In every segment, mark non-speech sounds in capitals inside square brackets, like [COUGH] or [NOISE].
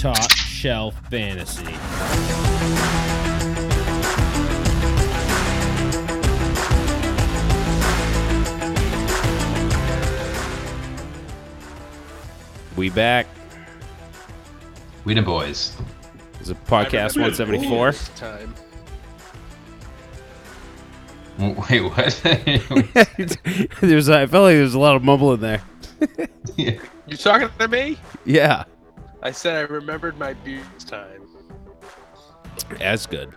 Top Shelf Fantasy. We back. We the boys. Is it podcast 174? Time. Wait, what? [LAUGHS] there's, I felt like there's a lot of mumble in there. [LAUGHS] Yeah. You talking to me? Yeah, I said I remembered my beard's time. that's good.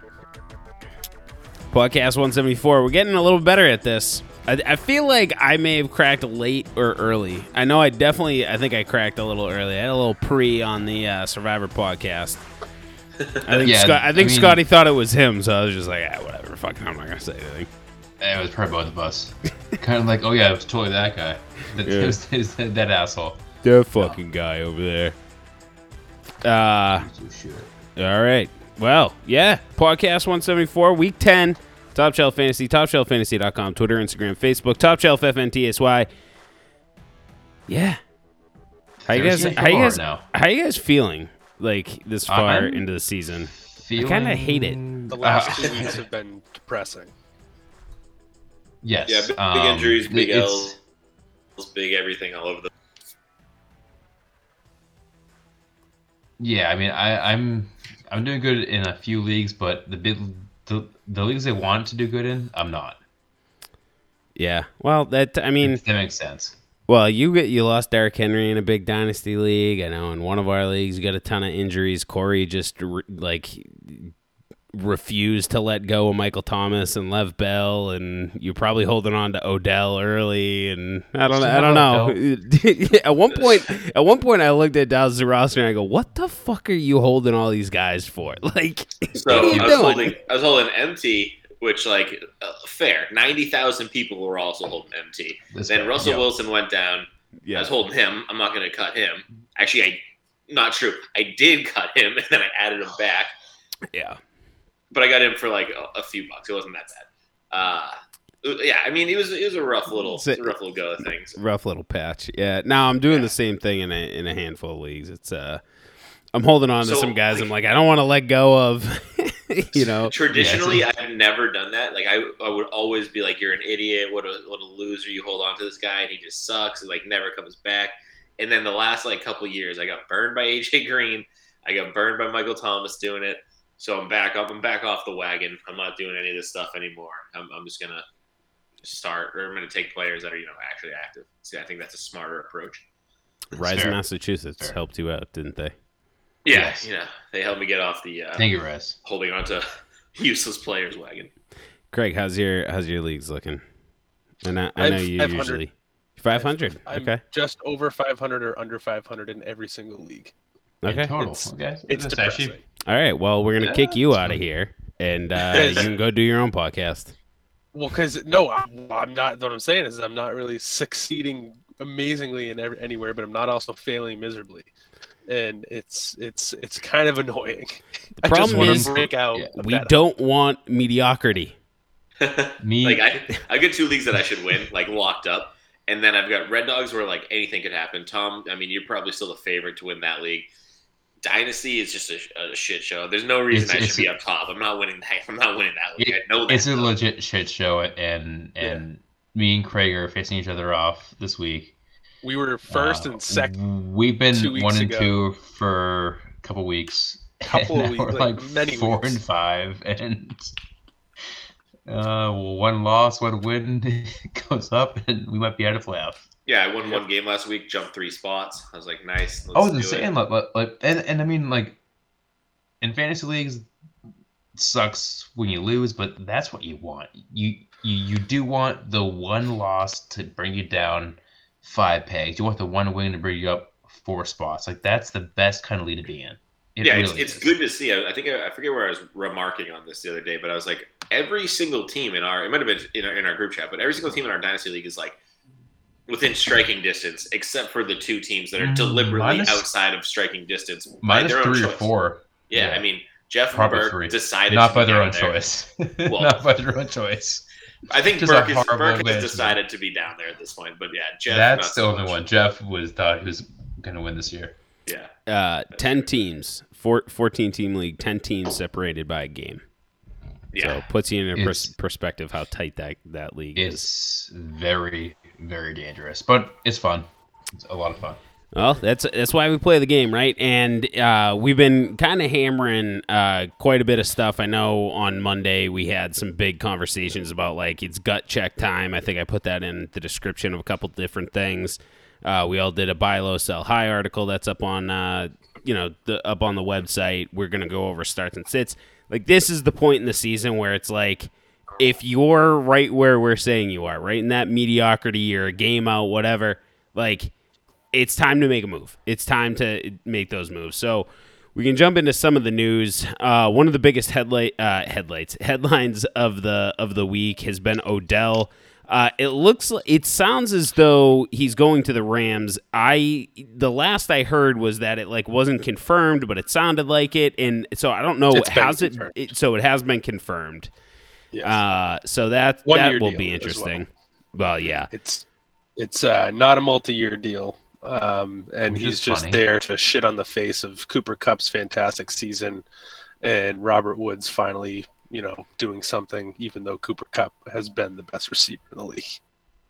Podcast 174. We're getting a little better at this. I, I feel like I may have cracked late or early. I know I definitely, I think I cracked a little early. I had a little pre on the uh, Survivor podcast. I think, [LAUGHS] Yeah, Scott, I I mean- Scotty thought it was him, so I was just like, ah, whatever. Fucking, I'm not gonna say anything. it was probably both of us. kind of like, oh yeah, it was totally that guy. [LAUGHS] That, Yeah. it was- it was that asshole. That fucking guy over there. Uh, all right. Well, yeah. Podcast 174, week 10. Top Shelf Fantasy, TopShelfFantasy.com, Twitter, Instagram, Facebook, Top Shelf FNTSY. Yeah. How you guys? How you guys? now. How you guys feeling? Like this far I'm into the season? Feeling... kinda hate it. The last Uh, two weeks [LAUGHS] have been depressing. Yes. Yeah, big, big um, injuries, big it's- L's, big everything all over the. Yeah, I mean, I, I'm I'm doing good in a few leagues, but the big the, the leagues I want to do good in, I'm not. Yeah. Well, that I mean, that makes sense. Well, you get you lost Derrick Henry in a big dynasty league. I know in one of our leagues you got a ton of injuries. Corey just like refused to let go of Michael Thomas and Lev Bell, and you're probably holding on to Odell early. And I don't, I don't know. [LAUGHS] at one point, at one point, I looked at Dallas' roster and I go, "What the fuck are you holding all these guys for? [LAUGHS] Like, So what are you I was doing?" holding, I was holding MT, which like uh, fair, ninety thousand people were also holding MT. This Then guy, Russell yeah. Wilson went down. Yeah. I was holding him. I'm not going to cut him. Actually, I not true. I did cut him, [LAUGHS] and then I added him back. yeah, But I got him for like a, a few bucks. It wasn't that bad. Uh, yeah, I mean, it was it was a rough little, So- it was a rough little go of things. rough little patch. Yeah. Now I'm doing the same thing in a in a handful of leagues. It's uh, I'm holding on to So, some guys. like- I'm like, I don't want to let go of, [LAUGHS] you know. Traditionally, Yeah, I've never done that. Like, I, I would always be like, "You're an idiot. What a what a loser. You hold on to this guy, and he just sucks. And like, never comes back." And then the last like couple years, I got burned by AJ Green. I got burned by Michael Thomas doing it. So I'm back up. I'm back off the wagon. I'm not doing any of this stuff anymore. I'm, I'm just gonna start, or I'm gonna take players that are you know actually active. See, I think that's a smarter approach. Rise fair. Massachusetts Fair. helped you out, didn't they? Yeah, Yes. you know, they helped me get off the uh, Thank you, Rez. holding on to [LAUGHS] useless players wagon. Craig, how's your how's your leagues looking? And I, I know you 500. usually five hundred. I'm Okay, just over 500 or under 500 in every single league. okay. In total. It's- okay. It's That's depressing. actually All right. Well, we're gonna Yeah, kick you out of here, and uh, [LAUGHS] you can go do your own podcast. Well, because no, I'm, I'm not. What I'm saying is, I'm not really succeeding amazingly in every, anywhere, but I'm not also failing miserably, and it's it's it's kind of annoying. The [LAUGHS] I just problem is break out. Yeah, we don't want mediocrity. [LAUGHS] me. like I, I get two leagues that I should win, like locked up, and then I've got Red Dogs where like anything could happen. Tom, I mean, you're probably still the favorite to win that league. Dynasty is just a, a shit show. There's no reason It's- I should be up top. I'm not winning that. [LAUGHS] I'm not winning that league. I know that. it's a legit shit show, and and me and Craig are facing each other off this week. We were first Uh, and second. We've been two weeks one and ago. two for a couple weeks. Couple [LAUGHS] and of weeks, we're like, like, many four weeks. and five, and uh, one loss, one win [LAUGHS] goes up, and we might be out of playoffs. Yeah, I won one game last week, jumped three spots. I was like, nice. Oh, the it. same, like, like, like- and and I mean, like, in fantasy leagues, it sucks when you lose, but that's what you want. You you you do want the one loss to bring you down five pegs. You want the one win to bring you up four spots. Like that's the best kind of lead to be in. It yeah, really it's, it's good to see. I, I think I, I forget where I was remarking on this the other day, but I was like, every single team in our it might have been in our, in our group chat, but every single team in our dynasty league is like within striking distance, except for the two teams that are Mm, deliberately minus- outside of striking distance by Minus their own three or choice. four. Yeah, Yeah. I mean Jeff and Probably Burke three. decided Not to by be their down own there. choice. [LAUGHS] Well- Not by their own choice. I think Just Burke, is, Burke has decided to be down there at this point, but yeah, Jeff. That's the so only much. one. Jeff was thought he was going to win this year. Yeah. Uh, ten teams, four, 14 team league, ten teams separated by a game. Yeah. So puts you in a pers- perspective how tight that that league is. It's very, very dangerous, but it's fun. It's a lot of fun. Well, that's that's why we play the game, right? And uh, we've been kind of hammering uh, quite a bit of stuff. I know on Monday we had some big conversations about like it's gut check time. I think I put that in the description of a couple different things. Uh, we all did a buy low, sell high article that's up on uh, you know the, up on the website. We're gonna go over starts and sits. Like this is the point in the season where it's like if you're right where we're saying you are, right in that mediocrity or a game out, whatever, like it's time to make a move. It's time to make those moves. So we can jump into some of the news. Uh, one of the biggest headlight uh, headlights headlines of the of the week has been Odell. Uh, it looks it sounds as though he's going to the Rams. I the last I heard was that it like wasn't confirmed, but it sounded like it, and so I don't know. It's How's it, it? So it has been confirmed. Yes. Uh, so that One that will be interesting. Well, yeah. it's it's uh, not a multi-year deal, um, and Which he's just funny. there to shit on the face of Cooper Kupp's fantastic season, and Robert Woods finally, you know, doing something, even though Cooper Kupp has been the best receiver in the league.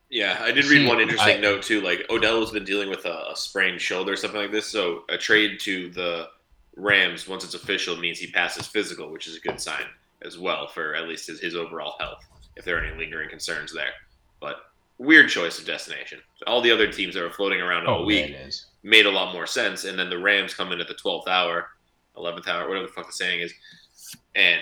Yeah, I did read one interesting I- note too. Like Odell has been dealing with a, a sprained shoulder or something like this. So a trade to the Rams, once it's official, means he passes physical, which is a good sign as well for at least his, his overall health, if there are any lingering concerns there. But weird choice of destination. All the other teams that were floating around all Oh, week yeah, it is. made a lot more sense. And then the Rams come in at the 12th hour, 11th hour, whatever the fuck the saying is, and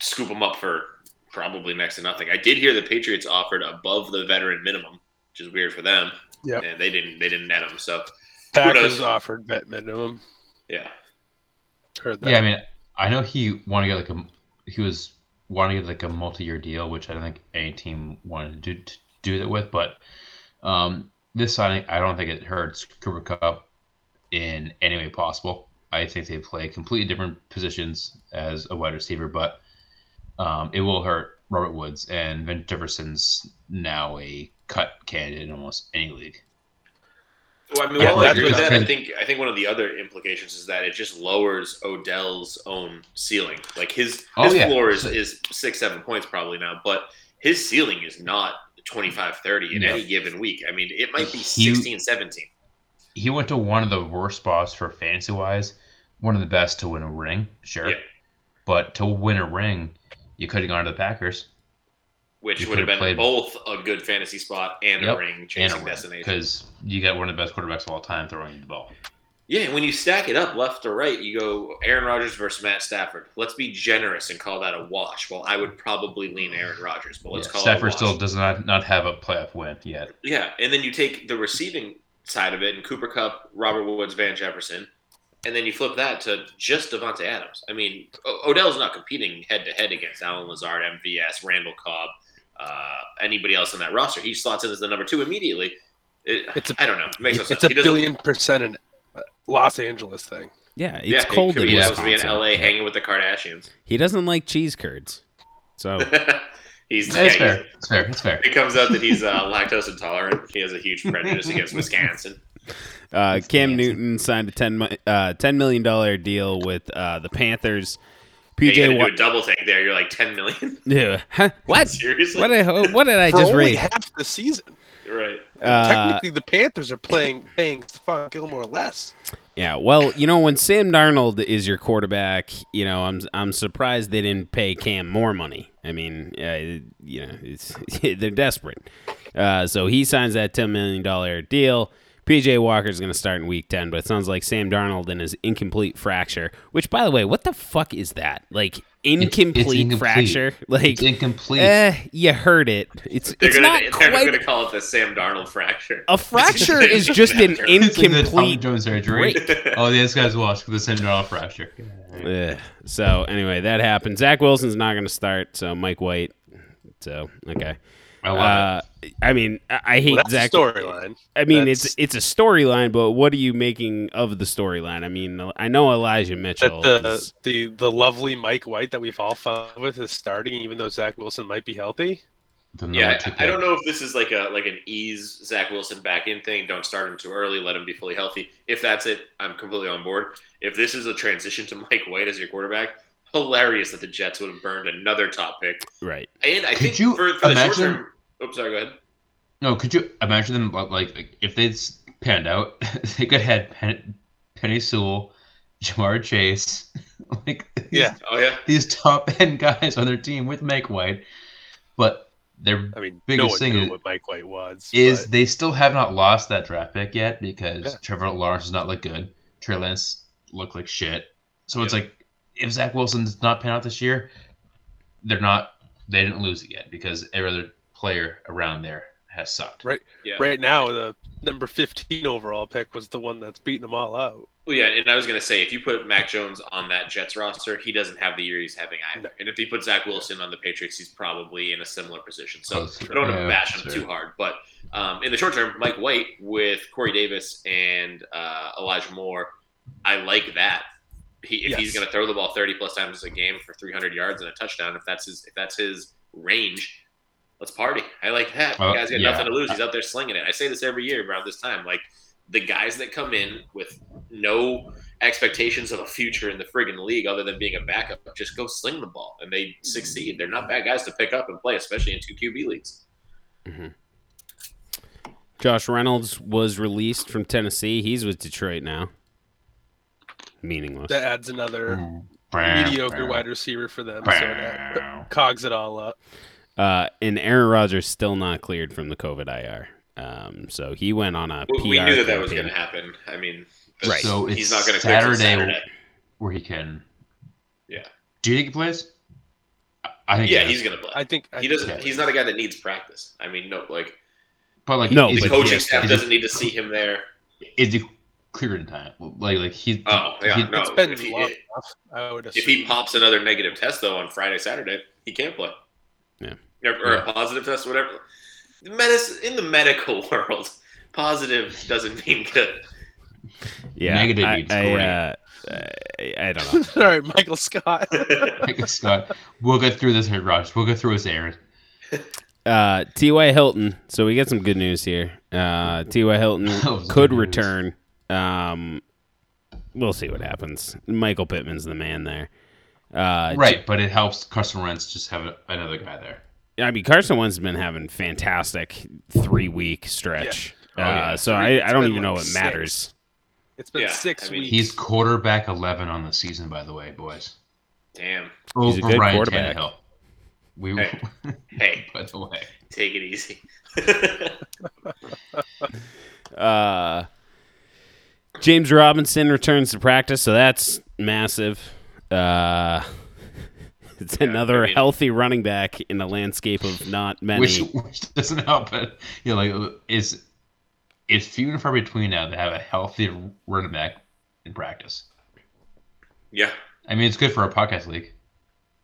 scoop them up for probably next to nothing. I did hear the Patriots offered above the veteran minimum, which is weird for them. Yeah, And they didn't they didn't net them. So Packers knows? offered vet minimum. yeah. Heard that. Yeah, I mean, I know he wanted to get like a he was wanting to get like a multi-year deal, which I don't think any team wanted to do, to do that with. But um, this signing, I don't think it hurts Cooper Kupp in any way possible. I think they play completely different positions as a wide receiver, but um, it will hurt Robert Woods and Van Jefferson's now a cut candidate in almost any league. Well, I mean, Yeah, well, I that's agree with that. I I think I think one of the other implications is that it just lowers Odell's own ceiling. Like his Oh, his yeah. floor is, is six seven points probably now, but his ceiling is not 25 30 in No. any given week. I mean, it might be He- 16 17. he went to one of the worst spots for fantasy wise, one of the best to win a ring, sure. Yeah. But to win a ring, you could have gone to the Packers which would have been played- both a good fantasy spot and Yep, a ring and chasing a ring destination. because you got one of the best quarterbacks of all time throwing the ball. Yeah, and when you stack it up left to right, you go Aaron Rodgers versus Matt Stafford. Let's be generous and call that a wash. Well, I would probably lean Aaron Rodgers, but let's Yeah, call Stafford it a still does not not have a playoff win yet. Yeah, and then you take the receiving side of it, and Cooper Kupp, Robert Woods, Van Jefferson, and then you flip that to just Davante Adams. I mean, o- Odell's not competing head to head against Allen Lazard, MVS, Randall Cobb, uh, anybody else in that roster. He slots in as the number two immediately. It, It's a- I don't know. It makes no sense. It's a billion percent an Los Angeles thing. Yeah, it's yeah, cold He could in be supposed to be in Wisconsin. LA hanging with the Kardashians. He doesn't like cheese curds. So [LAUGHS] he's, It's yeah, he's- fair. It's fair. It's fair. It comes out that he's uh, lactose intolerant. He has a huge prejudice against Wisconsin. Uh, Cam Newton signed a 10, uh, $10 million deal with uh, the Panthers. Yeah, you PJ gotta do a double take there. You're like 10 million. [LAUGHS] Yeah. Huh? What? Seriously? What did I, what did I just read? half the season. right. Uh, Technically, the Panthers are playing paying Stephon Gilmore less. Yeah, well, you know, when Sam Darnold is your quarterback, you know, I'm I'm surprised they didn't pay Cam more money. I mean, uh, you know, it's, [LAUGHS] they're desperate. Uh, so he signs that ten million dollar deal. PJ Walker is going to start in week 10, but it sounds like Sam Darnold and his incomplete fracture, which, by the way, what the fuck is that? Like, incomplete, incomplete. fracture? Like, It's incomplete. eh, you heard it. It's, They're it's gonna not they're quite. gonna call it the Sam Darnold fracture. A fracture is just an [LAUGHS] Fracture. It's like the Tommy incomplete Jones surgery. oh, yeah, this guy's watched the syndrome fracture. Ugh. So anyway, that happened. Zach Wilson's not going to start. So Mike White. So okay. I love Uh, I mean, I, I hate Well, that's Zach. the storyline. I mean, That's- it's it's a storyline, but what are you making of the storyline? I mean, I know Elijah Mitchell. That the, is- the the lovely Mike White that we've all fun with is starting, even though Zach Wilson might be healthy. the number Yeah, I, I don't know if this is like a like an ease Zach Wilson back in thing. Don't start him too early. Let him be fully healthy. If that's it, I'm completely on board. If this is a transition to [LAUGHS] Mike White as your quarterback, hilarious that the Jets would have burned another top pick. Right. And I Could think you for, for the short term. Oops, sorry. Go ahead. No, could you imagine them like, like if they panned out? [LAUGHS] they could have had Pen, Penei Sewell, Ja'Marr Chase, [LAUGHS] like these, Yeah. Oh yeah. these top [LAUGHS] end guys on their team with Mike White, but their I mean, Biggest no thing knew is- what Mike White was. is but- they still have not lost that draft pick yet because Yeah. Trevor Lawrence does not look good. Trey Lance looked like shit. So it's like if Zach Wilson does not pan out this year, they're not they didn't lose it yet because every other player around there has sucked. Right. Yeah. right now the number 15 overall pick was the one that's beating them all out. Well, yeah, and I was gonna say if you put Mac Jones on that Jets roster, he doesn't have the year he's having either. No. And if you put Zach Wilson on the Patriots, he's probably in a similar position. So Close. I don't want to Yeah, bash him sure. too hard, but um, in the short term, Mike White with Corey Davis and uh, Elijah Moore, I like that. He, if he's going to throw the ball 30 plus times a game for 300 yards and a touchdown, if that's his if that's his range, let's party. I like that. The Well, guy's got yeah. nothing to lose. He's out there slinging it. I say this every year around this time. Like the guys that come in with no expectations of a future in the friggin' league other than being a backup, just go sling the ball and they succeed. They're not bad guys to pick up and play, especially in two QB leagues. Mm-hmm. Josh Reynolds was released from Tennessee. He's with Detroit now. Meaningless. That adds another Mm. mediocre wide receiver for them. So that cogs it all up. Uh, and Aaron Rodgers still not cleared from the COVID IR. Um, so he went on a We- PR we knew that that was going to happen. I mean, Right. So it's he's not going to clear till Saturday, Saturday. where he can. Yeah. Do you think he plays? I- I think. Yeah, he he's going to play. I think I he doesn't. He's not a guy that needs practice. I mean, no, like But like, No, the but he- coaching staff he- doesn't need to see him there. Is he cleared in time? Like, like he. Oh yeah, he- no. It's been if, he, long enough. I would assume. if he pops another negative test though on Friday, Saturday, he can't play. Yeah. Or, or Yeah. a positive test, whatever. Medicine in the medical [LAUGHS] world, positive doesn't mean good. Yeah, Negative I, means I, great. uh, I, I don't know. [LAUGHS] Sorry, Michael Scott. [LAUGHS] Like, Scott, we'll get through this here, Raj. We'll get through this, Aaron. Uh, T.Y. Hilton. So we get some good news here. Uh, T.Y. Hilton could good news. return. Um, we'll see what happens. Michael Pittman's the man there. Uh, Right, but it helps Carson Wentz just have another guy there. I mean, Carson Wentz has been having fantastic three week stretch. Yeah. Oh, uh, so Three- I, I don't been even know what six. matters. It's been Yeah, six I mean, weeks. He's quarterback 11 on the season, by the way, boys. Damn. He's a Over good Ryan quarterback. Tannehill. We, Hey. [LAUGHS] Hey, by the way. take it easy. [LAUGHS] Uh, James Robinson returns to practice, so that's massive. Uh, [LAUGHS] it's Yeah, another I mean- healthy running back in the landscape of not many. Which, [LAUGHS] which doesn't help, but you know, like it's it's few and far between now to have a healthy running back in practice. yeah. I mean, it's good for our podcast league.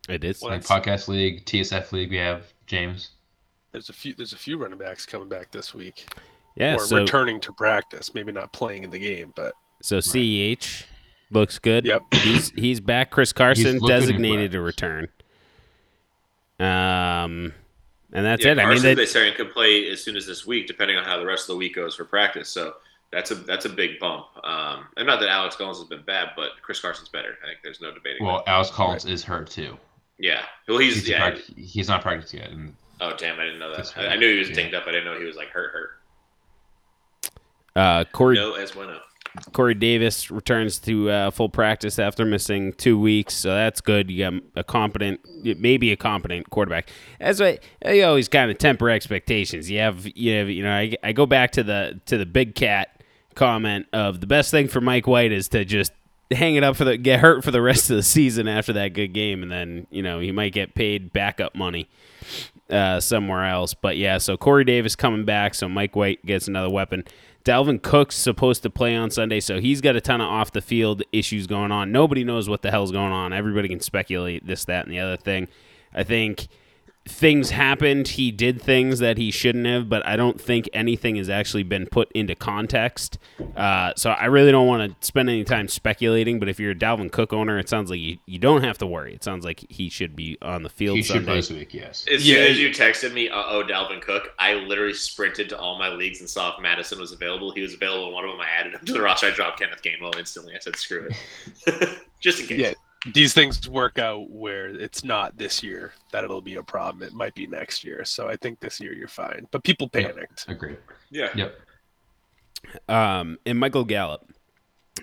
it is. Well, Like podcast league, TSF league, we have James. There's a few. There's a few running backs coming back this week, Yeah, or so returning to practice. Maybe not playing in the game, but so CEH looks good. Yep. [LAUGHS] he's he's back. Chris Carson designated to return. Um, and that's yeah, it. I mean, Carson, they, they saying could play as soon as this week, depending on how the rest of the week goes for practice. So that's a that's a big bump. Um, and not that Alex Collins has been bad, but Chris Carson's better. I think there's no debating. Well, that. Alex Collins is hurt too. yeah. Well, he's, He's, yeah. prac- he's not practiced yet. And Oh damn, I didn't know that. I, I knew he was yeah. dinged up. I didn't know he was like hurt, hurt. Uh, Corey No, as bueno. Corey Davis returns to uh, full practice after missing two weeks, so that's good. You got a competent, maybe a competent quarterback. As I, I always kind of temper expectations. You have, you have, you know, I, I go back to the to the big cat comment of the best thing for Mike White is to just hang it up for the get hurt for the rest of the season after that good game, and then you know he might get paid backup money uh, somewhere else. But yeah, so Corey Davis coming back, so Mike White gets another weapon. Dalvin Cook's supposed to play on Sunday, so he's got a ton of off the field issues going on. Nobody knows what the hell's going on. Everybody can speculate this, that, and the other thing. I think things happened. He did things that he shouldn't have, but I don't think anything has actually been put into context. Uh, so I really don't want to spend any time speculating. But if you're a Dalvin Cook owner, it sounds like you, you don't have to worry. It sounds like he should be on the field He should Sunday. play this week, yes. As Yeah, soon as you texted me, uh oh, Dalvin Cook, I literally sprinted to all my leagues and saw if Madison was available. He was available in one of them. I added him to the roster. I dropped Kenneth Gainwell instantly. I said, screw it. [LAUGHS] Just in case. Yeah. These things work out where it's not this year that it'll be a problem. It might be next year. So I think this year you're fine. But people Yeah. panicked. Agreed. Yeah. Yep. Um, and Michael Gallup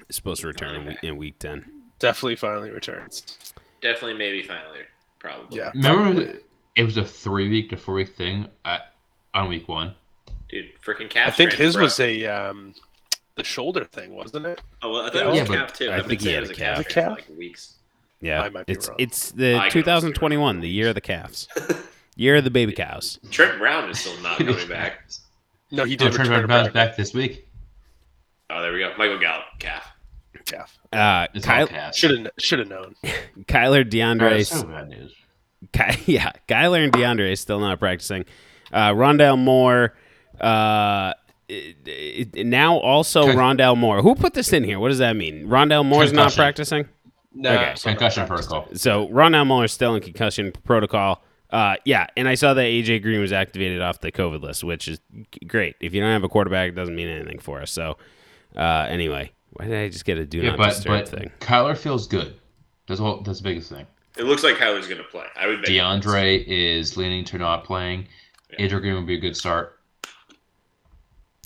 is supposed to return in, in week 10. Definitely finally returns. Definitely, maybe, finally. Probably. Yeah. Remember, it was a three week to four week thing at, on week one. Dude, freaking calf. I think his bro. was a um, the shoulder thing, wasn't it? Oh, well, I thought Yeah, it was yeah, a but calf, too. I I've think he had a calf. calf for, like weeks. Yeah, I might be it's wrong. it's the I could also be 2021, the year of the calves, [LAUGHS] year of the baby cows. Trent Brown is still not coming back. [LAUGHS] No, he Oh, did Trent return Brown's back. back this week. Oh, there we go. Michael Gallup, calf. Calf. Uh, It's all Kyle. Should have should have known. [LAUGHS] Kyler DeAndre, That's so bad news. Ky- yeah, Kyler and DeAndre is still not practicing. Uh, Rondale Moore, uh, it- it- now also Con- Rondale Moore. Who put this in here? What does that mean? Rondale Moore's not practicing. No, Okay. so Concussion protocol. So Rondale Moore is still in concussion protocol. Uh, yeah, and I saw that AJ Green was activated off the COVID list, which is great. If you don't have a quarterback, it doesn't mean anything for us. So, uh, anyway, why did I just get a do Yeah, not but disturb but thing? Kyler feels good. That's all. That's the biggest thing. It looks like Kyler's going to play. I would bet. DeAndre is leaning to not playing. Yeah. Adrian Green would be a good start.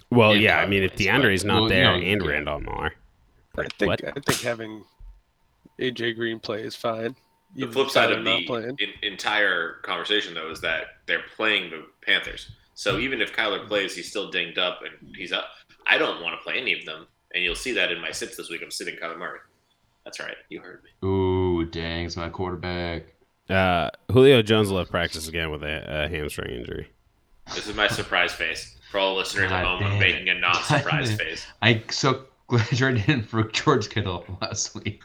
Well, and yeah, I mean, if plays, DeAndre's but- not well, there no, and yeah. Randall Moore, I think what? I think having AJ Green play is fine. The flip side of the in, entire conversation, though, is that they're playing the Panthers. So even if Kyler plays, he's still dinged up and he's up. I don't want to play any of them, and you'll see that in my sits this week. I'm sitting Kyler Murray. That's right. You heard me. Ooh, dang, it's my quarterback. Uh, Julio Jones left practice again with a, a hamstring injury. This is my surprise face for all listeners at home. I'm making a non-surprise [LAUGHS] face. I so [LAUGHS] glad I didn't for George Kittle last week.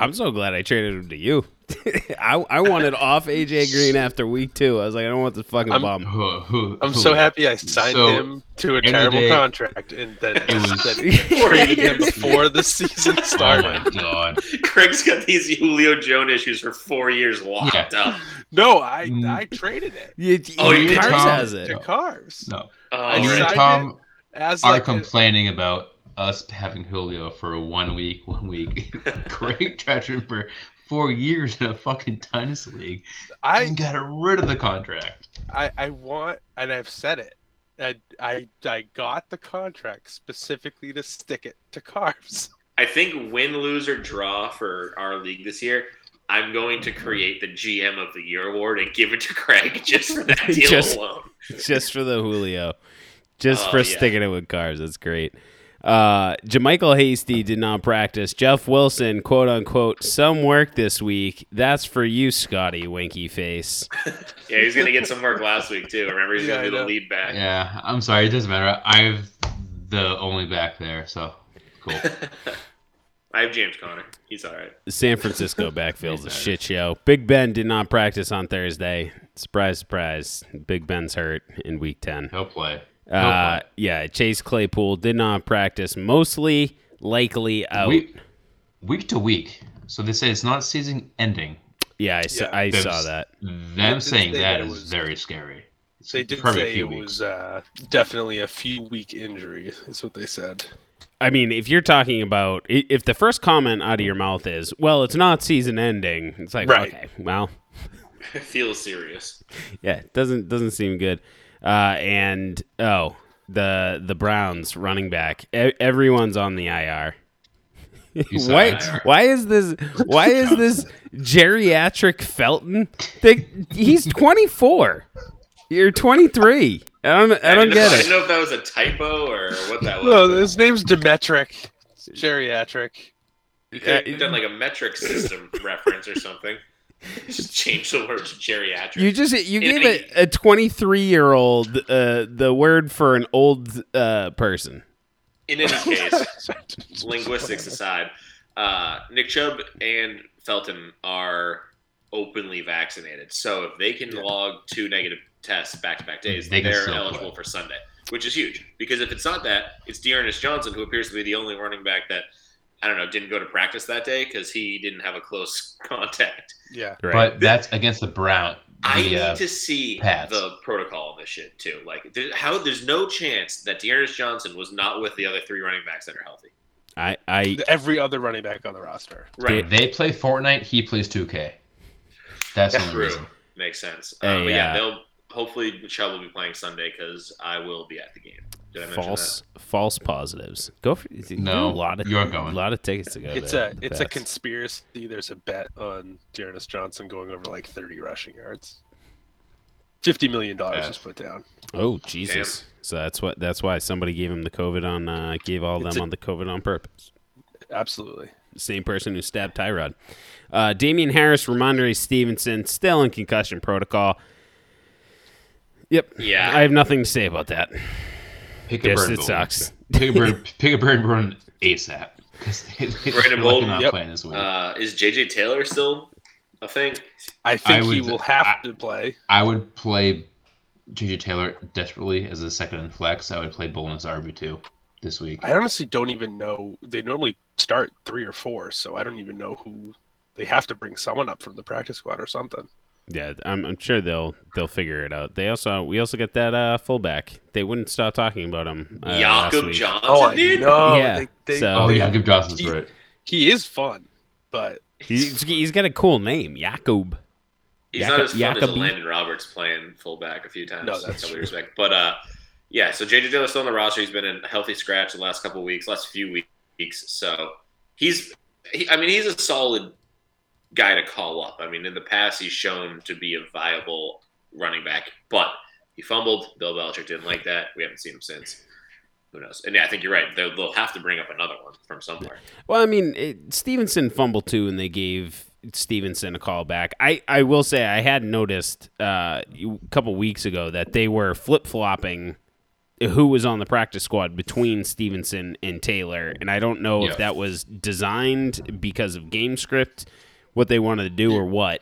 I'm so glad I traded him to you. [LAUGHS] I, I wanted off AJ Green after week two. I was like, I don't want this fucking I'm- bum. Who, who, I'm who- so happy I signed So, him to a end of the terrible day, contract and then [LAUGHS] it was- then [LAUGHS] traded him before the season Oh started. my god! Craig's got these Julio Jones issues for four years locked up. No, I Mm. I traded it You, Oh, you did, Cars Tom? has to it. Cars No, Oh, I you signed and it as are like a- complaining about us having Julio for one week, [LAUGHS] one week. [LAUGHS] Craig tried for four years in a fucking tennis league I and got rid of the contract. I, I want, and I've said it. I, I I got the contract specifically to stick it to carbs. I think win, lose, or draw for our league this year. I'm going to create the GM of the Year award and give it to Craig [LAUGHS] just for that deal Just- alone. just for the Julio, just Oh, for yeah. sticking it with cars. That's great. Uh, JaMycal Hasty did not practice. Jeff Wilson, quote unquote, some work this week. That's for you, Scotty Winky Face. [LAUGHS] Yeah, he's gonna get some work last week too. Remember, he's Yeah, gonna I be the lead back. Yeah, I'm sorry, it doesn't matter. I've the only back there, so cool. [LAUGHS] I have James Conner. He's all right. The San Francisco [LAUGHS] backfield's a shit show. Big Ben did not practice on Thursday. Surprise, surprise. Big Ben's hurt in week 10. He'll play. Uh, yeah, Chase Claypool did not practice, mostly likely out. Week, week to week. So they say it's not season ending. yeah, I, saw, Yeah. I There's- saw that. Them saying say that that was- very scary. They did probably say it weeks. was uh, definitely a few week injury. Is what they said. I mean, if you're talking about if the first comment out of your mouth is, "Well, it's not season ending," it's like, Right. okay, well, [LAUGHS] It feels serious. yeah, it doesn't doesn't seem good. Uh, and oh, the the Browns running back, e- everyone's on the IR. Why? it. Why is this? Why is this geriatric Felton? The, he's 24. You're 23. I don't. I don't didn't get know, I it. didn't know if that was a typo or what that was. No, his name's Demetric. Geriatric. You could have done like a metric system reference or something. [LAUGHS] Just change the word to geriatric. You just you Yeah, gave a, a 23 year old uh, the word for an old uh, person. In any [LAUGHS] case, linguistics aside, uh, Nick Chubb and Felton are openly vaccinated. So if they can Yeah. log two negative tests back to back days, they they're still eligible play. for Sunday, which is huge. Because if it's not that, it's D'Ernest Johnson, who appears to be the only running back that I don't know didn't go to practice that day because he didn't have a close [LAUGHS] contact. Yeah. Right. But that's against the Brown. I need uh, to see Pats. the protocol of this shit too. Like, there, how there's no chance that D'Ernest Johnson was not with the other three running backs that are healthy. I, I Every other running back on the roster. Right. They play Fortnite. He plays 2K. That's the True. reason. Makes sense. Hey, um, but yeah, uh, they'll hopefully Chubb will be playing Sunday because I will be at the game. Did I mention false false positives. Go for you No, a lot of you're going. a lot of tickets to go. It's there, a the it's a conspiracy. There's a bet on D'Ernest Johnson going over like 30 rushing yards. Fifty million dollars Yeah. was put down. Oh Jesus! So that's what that's why somebody gave him the COVID on uh, gave all It's them a- on the COVID on purpose. Absolutely. Same person who stabbed Tyrod. Uh, Damien Harris, Rhamondre Stevenson, still in concussion protocol. Yep. Yeah. I have nothing to say about that. Pick a Yes, bird. it Boone. sucks. Pick a bird. pick a bird. and ASAP. Because they, they, Brandon they're Bolden, not yep. playing this week. Uh, is JJ Taylor still a thing? I think he would- will have I- to play. I would play JJ Taylor desperately as a second and flex. I would play Bolden as RB two this week. I honestly don't even know. They normally start three or four, so I don't even know who. They have to bring someone up from the practice squad or something. Yeah, I'm, I'm sure they'll they'll figure it out. They also we also get that uh, fullback. They wouldn't stop talking about him. Uh, last Jakob. Johnson, Oh, dude. know. Yeah, They, they, so- Oh yeah, give Johnson's He- right. he is fun, but He's, he's got a cool name, Jakob. He's Jacob- not as fun as Jacoby? Landon Roberts playing fullback a few times. No, that's with true. respect. But uh, yeah. So JJ Taylor's still on the roster. He's been in a healthy scratch the last couple weeks, last few weeks. So he's, he, I mean, he's a solid guy to call up. I mean, in the past, he's shown to be a viable running back, but he fumbled. Bill Belichick didn't like that. We haven't seen him since. Who knows? And yeah, I think you're right. They'll, they'll have to bring up another one from somewhere. Well, I mean, it, Stevenson fumbled too, and they gave Stevenson a call back. I, I will say I had noticed uh, a couple weeks ago that they were flip flopping who was on the practice squad between Stevenson and Taylor, and I don't know Yeah. if that was designed because of game script, what they wanted to do or what.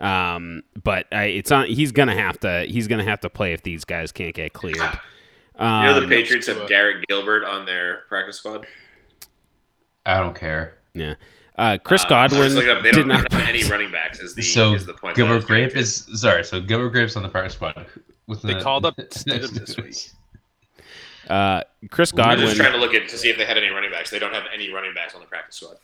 Um, but I, it's on. He's gonna have to. He's gonna have to play if these guys can't get cleared. [SIGHS] Um, You know, the Patriots have a- Garrett Gilbert on their practice squad. I don't care. yeah. Uh, Chris Uh, Godwin was up, they did don't not. [LAUGHS] have any running backs. Is the so is the point? Gilbert Grape is sorry. So Gilbert Grape's on the practice squad. With They the- called up [LAUGHS] Stidham this week. Uh, Chris I'm Godwin. just trying to look at to see if they had any running backs. They don't have any running backs on the practice squad.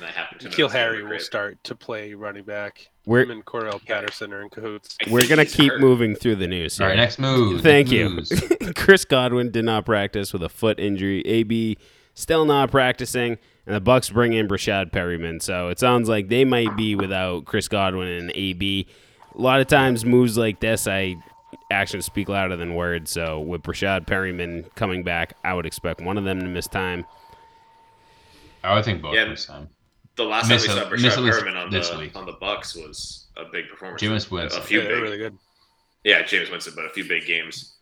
And I happen to know N'Keal Harry will start to play running back. We're Him and Cordarrelle Patterson are in cahoots. We're gonna he's keep hurt. moving through the news. All Here. right, next move. Thank Next you. moves. [LAUGHS] Chris Godwin did not practice with a foot injury. AB still not practicing, and the Bucs bring in Breshad Perriman. So it sounds like they might be without Chris Godwin and AB. A lot of times, moves like this, I actions speak louder than words. So with Breshad Perriman coming back, I would expect one of them to miss time. I would think both Yeah. this time. The last Miss time we saw miss at Breshad Perriman on this the week. on the Bucs was a big performance. Jameis Winston. A few Yeah, big, they're really good. yeah, Jameis Winston, but a few big games.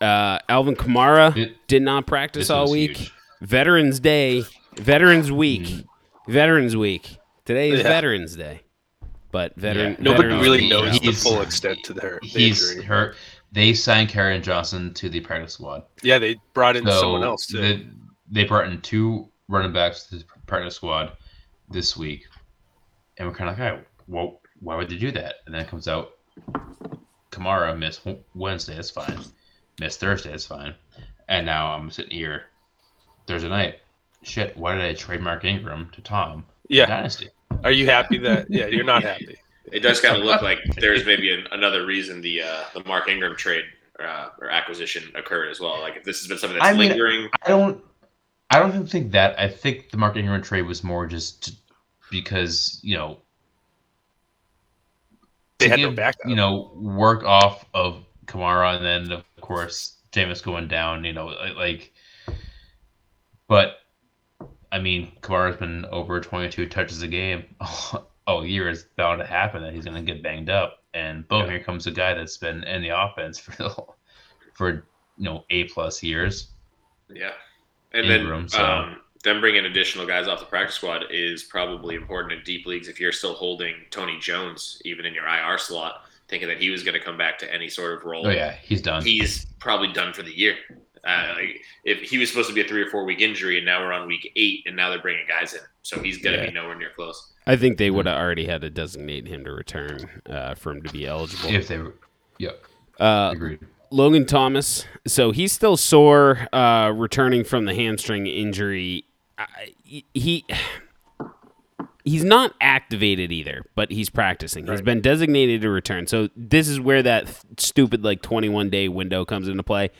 Uh, Alvin Kamara It- did not practice all week. huge. Veterans Day, Veterans Week, Mm-hmm. Veterans Week. Today is Yeah. Veterans Day, but veteran. Yeah. Nobody veterans really Week knows is the full extent to their the He's injury. hurt. They signed Karen Johnson to the practice squad. Yeah, they brought in So someone else too. the- they brought in two running backs to the practice squad this week, and we're kind of like, hey, well, why would they do that? And then it comes out, Kamara missed Wednesday. That's fine. Missed Thursday. That's fine. And now I'm sitting here Thursday night. Shit, why did I trade Mark Ingram to Tom? yeah, Dynasty. are you happy that? Yeah, you're not happy. [LAUGHS] It does kind of look like [LAUGHS] there's maybe an, another reason the uh, the Mark Ingram trade uh, or acquisition occurred as well. Like if this has been something that's I mean, lingering, I don't. I don't even think that. I think the Mark Ingram trade was more just to- because you know They had no give, backup. You know, work off of Kamara, and then of course Jameis going down. You know, like, but I mean, Kamara's been over 22 touches a game [LAUGHS] oh, all year. It's bound to happen that he's going to get banged up, and boom, here comes a guy that's been in the offense [LAUGHS] for the, for you know a plus years. yeah. And Ingram, then so- um, them bringing additional guys off the practice squad is probably important in deep leagues if you're still holding Tony Jones even in your IR slot, thinking that he was going to come back to any sort of role. Oh yeah, he's done. He's probably done for the year. Uh, like, if he was supposed to be a three or four week injury, and now we're on week eight, and now they're bringing guys in, so he's going to Yeah. be nowhere near close. I think they would have already had to designate him to return uh, for him to be eligible. if they were, yep, Uh, agreed. Logan Thomas. So he's still sore, uh, returning from the hamstring injury. I, he he's not activated either, but he's practicing. He's been designated to return. So this is where that th- stupid like 21 day window comes into play.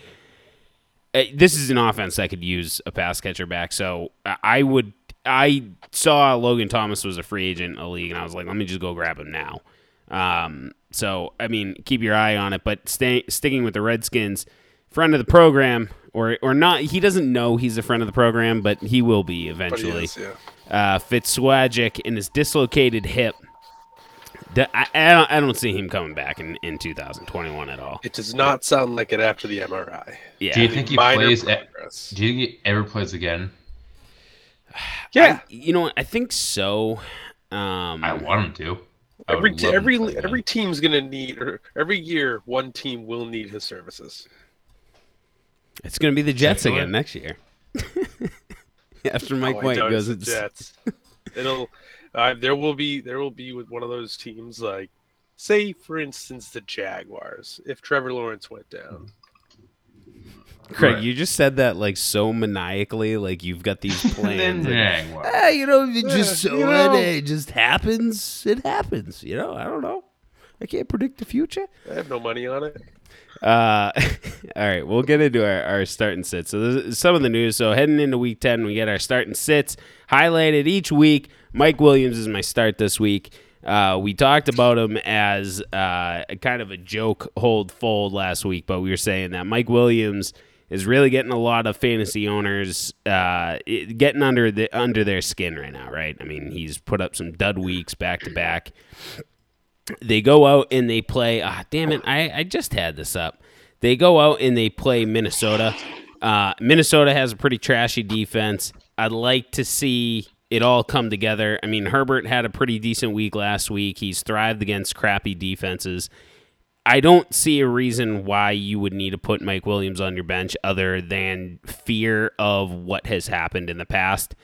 Uh, This is an offense that could use a pass catcher back. So I- would. I saw Logan Thomas was a free agent in the league, and I was like, let me just go grab him now. Um, so I mean, keep your eye on it. But stay, sticking with the Redskins, friend of the program, or or not, he doesn't know he's a friend of the program, but he will be But he eventually. is, yeah. Uh, Fitzmagic in his dislocated hip. D- I, I, don't, I don't see him coming back in, in 2021 at all. It does not sound like it after the MRI. Yeah, Do you think he Minor plays? At, do you think he ever plays again? Yeah, I- you know what? I think so. Um, I want him to. I every t- every play again. every team's gonna need, or every year, one team will need his services. it's going to be the Jets Check again next year. [LAUGHS] After Mike Oh, White goes, it's it's, Jets. It'll uh, there will be there will be with one of those teams like say for instance the Jaguars if Trevor Lawrence went down. Craig, Right. you just said that like so maniacally, like you've got these And [LAUGHS] then plans. like, Jaguars. "Ah, you know, it just Yeah, so you know." it just happens. It happens. You know, I don't know. I can't predict the future. I have no money on it. Uh, [LAUGHS] all right, we'll get into our, our start and sits. So this is some of the news. So heading into week ten, we get our start and sits highlighted each week. Mike Williams is my start this week. Uh, we talked about him as uh, kind of a joke hold fold last week, but we were saying that Mike Williams is really getting a lot of fantasy owners uh, it- getting under the under their skin right now. Right? I mean, he's put up some dud weeks back to back they go out and they play. Ah, damn it! I, I just had this up. They go out and they play Minnesota. Uh, Minnesota has a pretty trashy defense. I'd like to see it all come together. I mean, Herbert had a pretty decent week last week. He's thrived against crappy defenses. I don't see a reason why you would need to put Mike Williams on your bench other than fear of what has happened in the past.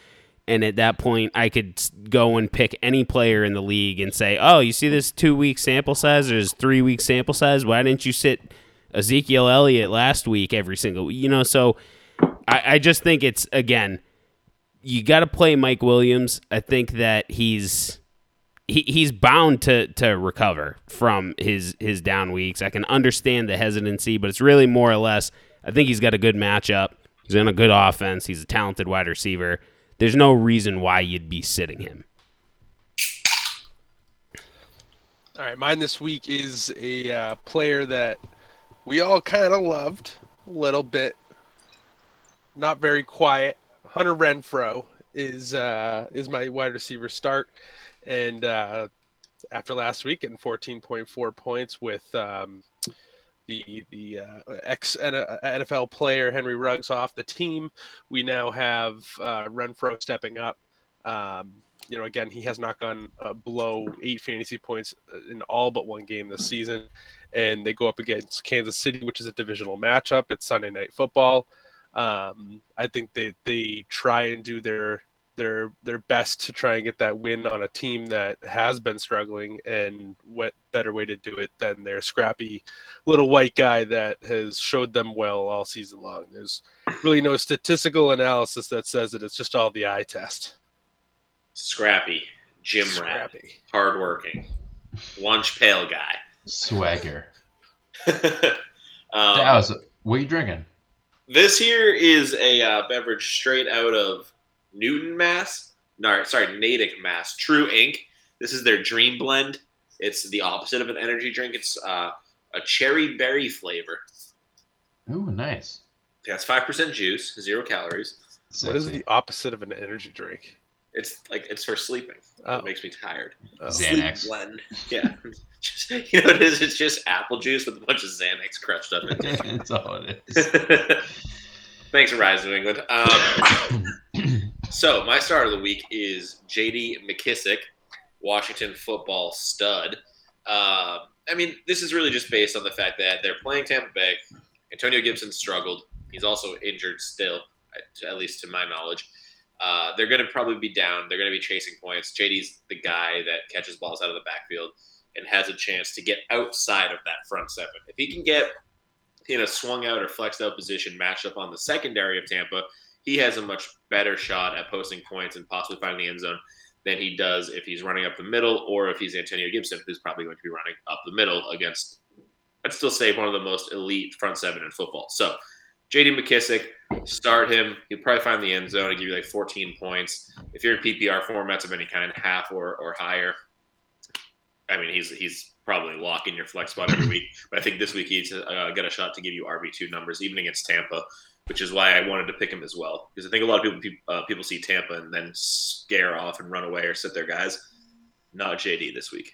And at that point, I could go and pick any player in the league and say, "Oh, you see this two week sample size or this three week sample size? Why didn't you sit Ezekiel Elliott last week every single? You know." So I, I just think it's again, you got to play Mike Williams. I think that he's he, he's bound to to recover from his his down weeks. I can understand the hesitancy, but it's really more or less. I think he's got a good matchup. He's in a good offense. He's a talented wide receiver. There's no reason why you'd be sitting him. All right, mine this week is a uh, player that we all kind of loved a little bit. Not very quiet. Hunter Renfrow is uh, is my wide receiver start, and uh, after last week getting 14.4 points with um, the the uh, ex NFL player Henry Ruggs off the team, we now have uh, Renfrow stepping up. Um, you know, again, he has not gone uh, below eight fantasy points uh, in all but one game this season. And they go up against Kansas City, which is a divisional matchup. It's Sunday night football. Um, I think they they try and do their their their best to try and get that win on a team that has been struggling. And what better way to do it than their scrappy little white guy that has showed them well all season long? There's really no statistical analysis that says that it's just all the eye test. Scrappy, gym rat, hardworking, lunch pail guy. Swagger. um, [LAUGHS] Dallas, what are you drinking? This here is a uh, beverage straight out of Newton, Mass. No, sorry, Natick, Mass. True Ink. This is their Dream Blend. It's the opposite of an energy drink. It's uh, a cherry berry flavor. Ooh, nice. It has five percent juice, zero calories. What is the opposite of an energy drink? It's like it's for sleeping. Oh. It makes me tired. Oh. Xanax. Sleep blend. [LAUGHS] Yeah. just, you know what it is? It's just apple juice with a bunch of Xanax crushed up in it. [LAUGHS] That's all it is. [LAUGHS] Thanks for Rise New England. Um, [COUGHS] So my start of the week is J.D. McKissic, Washington football stud. Uh, I mean, this is really just based on the fact that they're playing Tampa Bay. Antonio Gibson struggled. He's also injured still, at least to my knowledge. Uh, they're going to probably be down. They're going to be chasing points. JD's the guy that catches balls out of the backfield and has a chance to get outside of that front seven. If he can get in a swung out or flexed out position matched up on the secondary of Tampa, he has a much better shot at posting points and possibly finding the end zone than he does if he's running up the middle or if he's Antonio Gibson, who's probably going to be running up the middle against, I'd still say, one of the most elite front seven in football. So, JD McKissic, start him. He'll probably find the end zone and give you like 14 points. If you're in PPR formats of any kind, half or, or higher, I mean, he's he's probably locking your flex spot every week. But I think this week he's uh, got a shot to give you RB two numbers, even against Tampa, which is why I wanted to pick him as well. Because I think a lot of people uh, people see Tampa and then scare off and run away or sit there, guys. Not JD this week.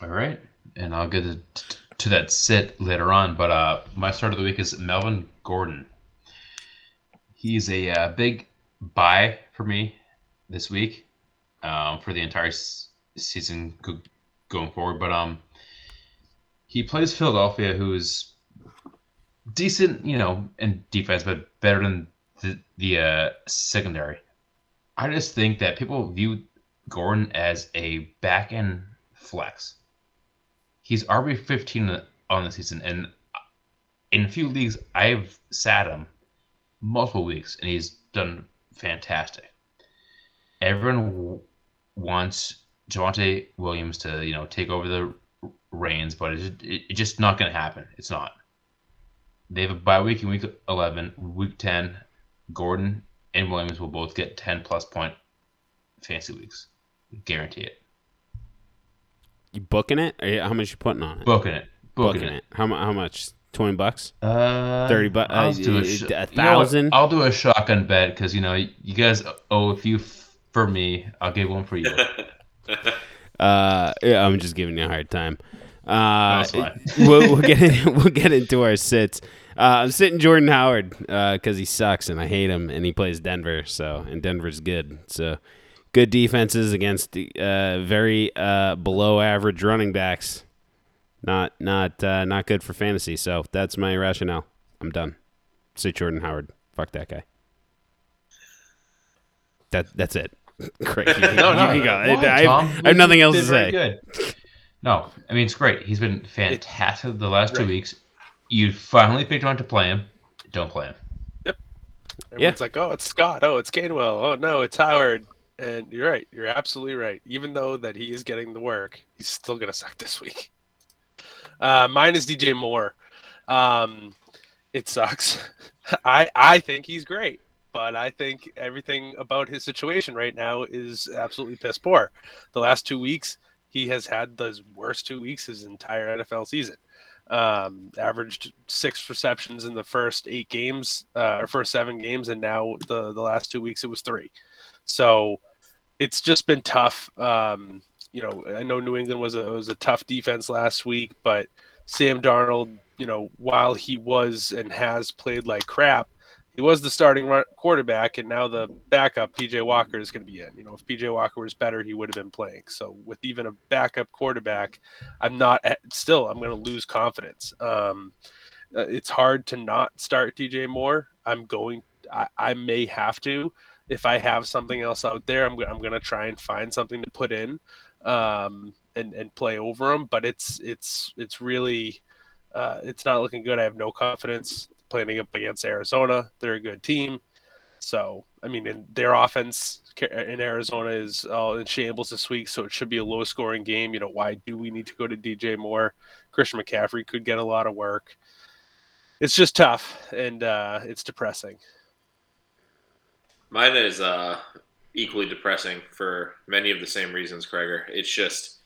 All right, and I'll get to, that sit later on. But uh, my start of the week is Melvin Gordon. He's a uh, big buy for me this week um, for the entire s- season go- going forward. But um, he plays Philadelphia, who's decent, you know, in defense, but better than the the uh, secondary. I just think that people view Gordon as a back end flex. He's RB fifteen on the season, and in a few leagues I've sat him multiple weeks, and he's done fantastic. Everyone w- wants Javonte Williams to, you know, take over the reins, but it's, it, it's just not going to happen. It's not. They have a bye week in week 11. Week 10, Gordon and Williams will both get 10 plus point fantasy weeks. Guarantee it. You booking it? How much you putting on it? Booking it. Booking, Booking it. it. How, how much? Twenty bucks? Uh, 30 bucks? I'll uh, do a, sh- a you know thousand? I'll do a shotgun bet because you know you guys owe a few f- for me. I'll give one for you. [LAUGHS] Uh, yeah, I'm just giving you a hard time. Uh, [LAUGHS] we'll, we'll get in, [LAUGHS] we'll get into our sits. Uh, I'm sitting Jordan Howard because he sucks and I hate him and he plays Denver. So and Denver's good. So good defenses against the uh, very uh, below average running backs. Not not uh, not good for fantasy. So that's my rationale. I'm done. Sit Jordan Howard. Fuck that guy. That that's it. [LAUGHS] Great. You, [LAUGHS] can- No, no, you go. Why, I, Tom? I have nothing else to say. Good. No, I mean it's great. He's been fantastic the last two weeks. You finally picked on to play him. Don't play him. Yep. Everyone's like, oh, it's Scott. Oh, it's Gainwell. Oh, no, it's Howard. And you're right. You're absolutely right. Even though that he is getting the work, he's still gonna suck this week. Uh, mine is DJ Moore. Um, it sucks. [LAUGHS] I I think he's great, but I think everything about his situation right now is absolutely piss poor. The last two weeks, he has had the worst two weeks his entire NFL season um, averaged six receptions in the first eight games uh, or first seven games, and now the the last two weeks it was three. So it's just been tough. Um, you know, I know New England was a was a tough defense last week, but Sam Darnold, you know, while he was and has played like crap, he was the starting quarterback, and now the backup PJ Walker is going to be in. You know, if PJ Walker was better, he would have been playing. So with even a backup quarterback, I'm not at, still. I'm going to lose confidence. Um, uh, it's hard to not start DJ Moore. I'm going. I, I may have to if I have something else out there. I'm I'm going to try and find something to put in um, and and play over him. But it's it's it's really uh, it's not looking good. I have no confidence playing up against Arizona. They're a good team. So, I mean, in their offense in Arizona is all in shambles this week, so it should be a low scoring game. You know, why do we need to go to DJ Moore? Christian McCaffrey could get a lot of work. It's just tough and uh, it's depressing. Mine is uh, equally depressing for many of the same reasons, Kreger. It's just,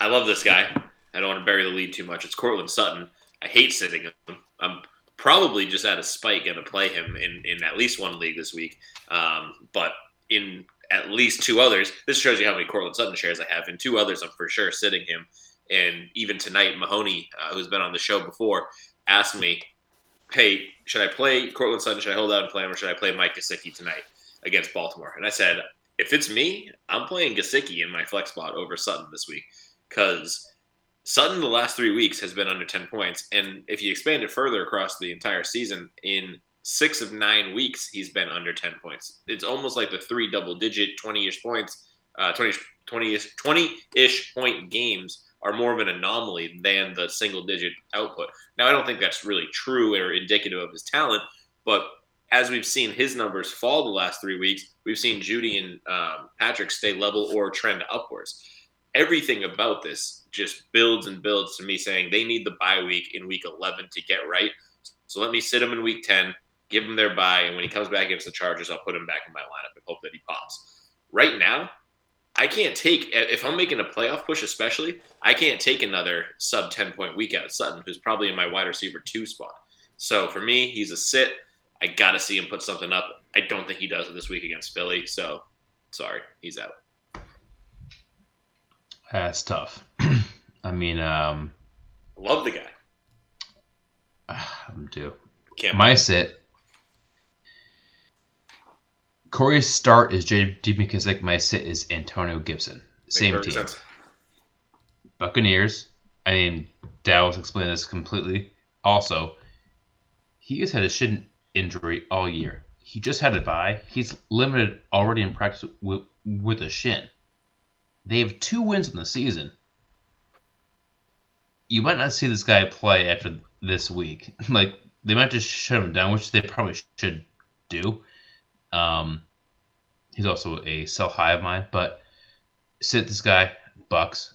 I love this guy. I don't want to bury the lead too much. It's Courtland Sutton. I hate sitting him. I'm probably just out of spite going to play him in, in at least one league this week. Um, but in at least two others, this shows you how many Courtland Sutton shares I have. In two others, I'm for sure sitting him. And even tonight, Mahoney, uh, who's been on the show before, asked me hey, should I play Courtland Sutton? Should I hold out and play him, or should I play Mike Gesicki tonight against Baltimore? And I said, if it's me, I'm playing Gesicki in my flex spot over Sutton this week because Sutton the last three weeks has been under 10 points. And if you expand it further across the entire season, in six of nine weeks, he's been under 10 points. It's almost like the three double digit 20 ish points, uh, 20 20 20-ish point games are more of an anomaly than the single digit output. Now, I don't think that's really true or indicative of his talent, but as we've seen his numbers fall the last three weeks, we've seen Jeudy and um, Patrick stay level or trend upwards. Everything about this just builds and builds to me saying they need the bye week in week 11 to get right. So let me sit him in week 10, give him their bye, and when he comes back against the Chargers, I'll put him back in my lineup and hope that he pops. Right now, I can't take if I'm making a playoff push, especially I can't take another sub 10 point week out of Sutton, who's probably in my wide receiver two spot. So for me, he's a sit. I got to see him put something up. I don't think he does it this week against Philly. So sorry, he's out. That's tough. [CLEARS THROAT] I mean, um, love the guy. I'm due. Can't My sit. Corey's start is J.D. McKissic. My sit is Antonio Gibson. Same team. Sense. Buccaneers. I mean, Dallas explained this completely. Also, he has had a shin injury all year. He just had a bye. He's limited already in practice with, with a shin. They have two wins in the season. You might not see this guy play after this week. [LAUGHS] Like they might just shut him down, which they probably should do. Um, he's also a sell high of mine, but sit this guy, Bucks,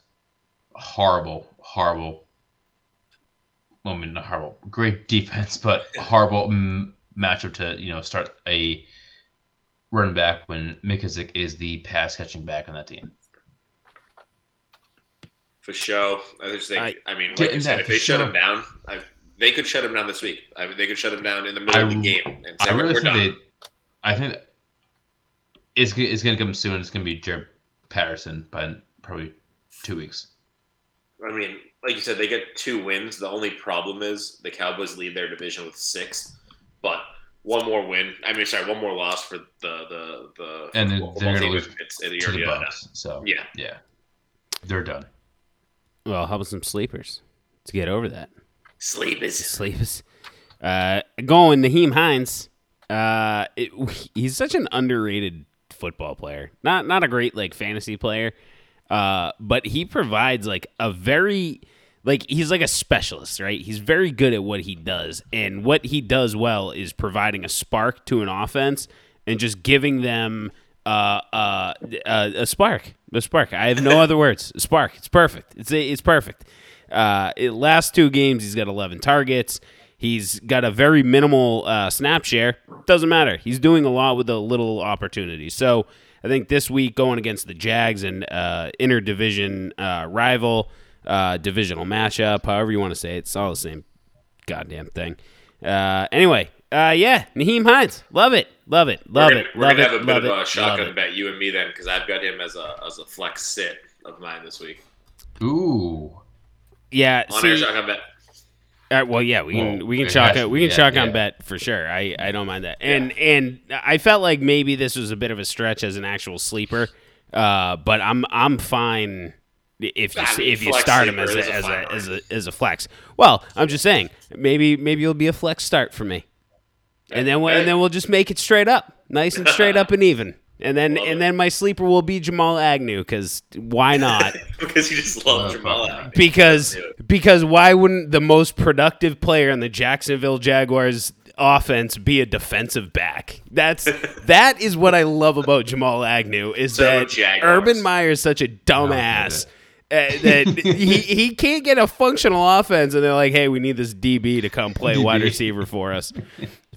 horrible, horrible. Well, I mean, not horrible, great [LAUGHS] defense, but horrible m- matchup to you know start a run back when McKissic is the pass catching back on that team. For sure, I just think. I, I mean, like you said, if they sure. shut him down, I, they could shut him down this week. I mean, they could shut him down in the middle I, of the game and say, I really we're, think done. They, I think it's it's gonna come soon. It's gonna be Jaret Patterson by probably two weeks. I mean, like you said, they get two wins. The only problem is the Cowboys lead their division with six, but one more win. I mean, sorry, one more loss for the the the and then they're gonna lose it's, to the Bucks. So yeah, yeah, they're done. Well, how about some sleepers to get over that? Sleepers, sleepers. Uh, going Nyheim Hines. Uh, it, he's such an underrated football player. Not not a great like fantasy player. Uh, but he provides like a very like he's like a specialist, right? He's very good at what he does, and what he does well is providing a spark to an offense and just giving them uh, uh, uh, a spark, a spark. I have no [LAUGHS] other words. A spark. It's perfect. It's it's perfect. Uh, it, last two games, he's got 11 targets. He's got a very minimal uh, snap share. Doesn't matter. He's doing a lot with a little opportunity. So I think this week going against the Jags and uh, interdivision uh, rival, uh, divisional matchup, however you want to say it, it's all the same goddamn thing. Uh, anyway, uh, yeah, Nyheim Hines, love it, love it, love gonna, it, we're love gonna it. have a bit of a shotgun bet, you and me, then, because I've got him as a as a flex sit of mine this week. Ooh, yeah. On see, air shotgun bet. Uh, well, yeah, we can well, we can chalk it, we can yeah, chalk on bet for sure. I, I don't mind that. And yeah. and I felt like maybe this was a bit of a stretch as an actual sleeper, uh, but I'm I'm fine if you I mean, if you start him as a, as a, as a as a flex. Well, I'm just saying maybe maybe it'll be a flex start for me, and then and then we'll just make it straight up, nice and straight up and even. And then love and it. then my sleeper will be Jamal Agnew because why not? [LAUGHS] because you just love Jamal Agnew. Because because why wouldn't the most productive player in the Jacksonville Jaguars offense be a defensive back? That's [LAUGHS] that is what I love about Jamal Agnew is so that Jaguars. Urban Meyer is such a dumbass. Uh, that [LAUGHS] he, he can't get a functional offense, and they're like, "Hey, we need this DB to come play wide receiver for us."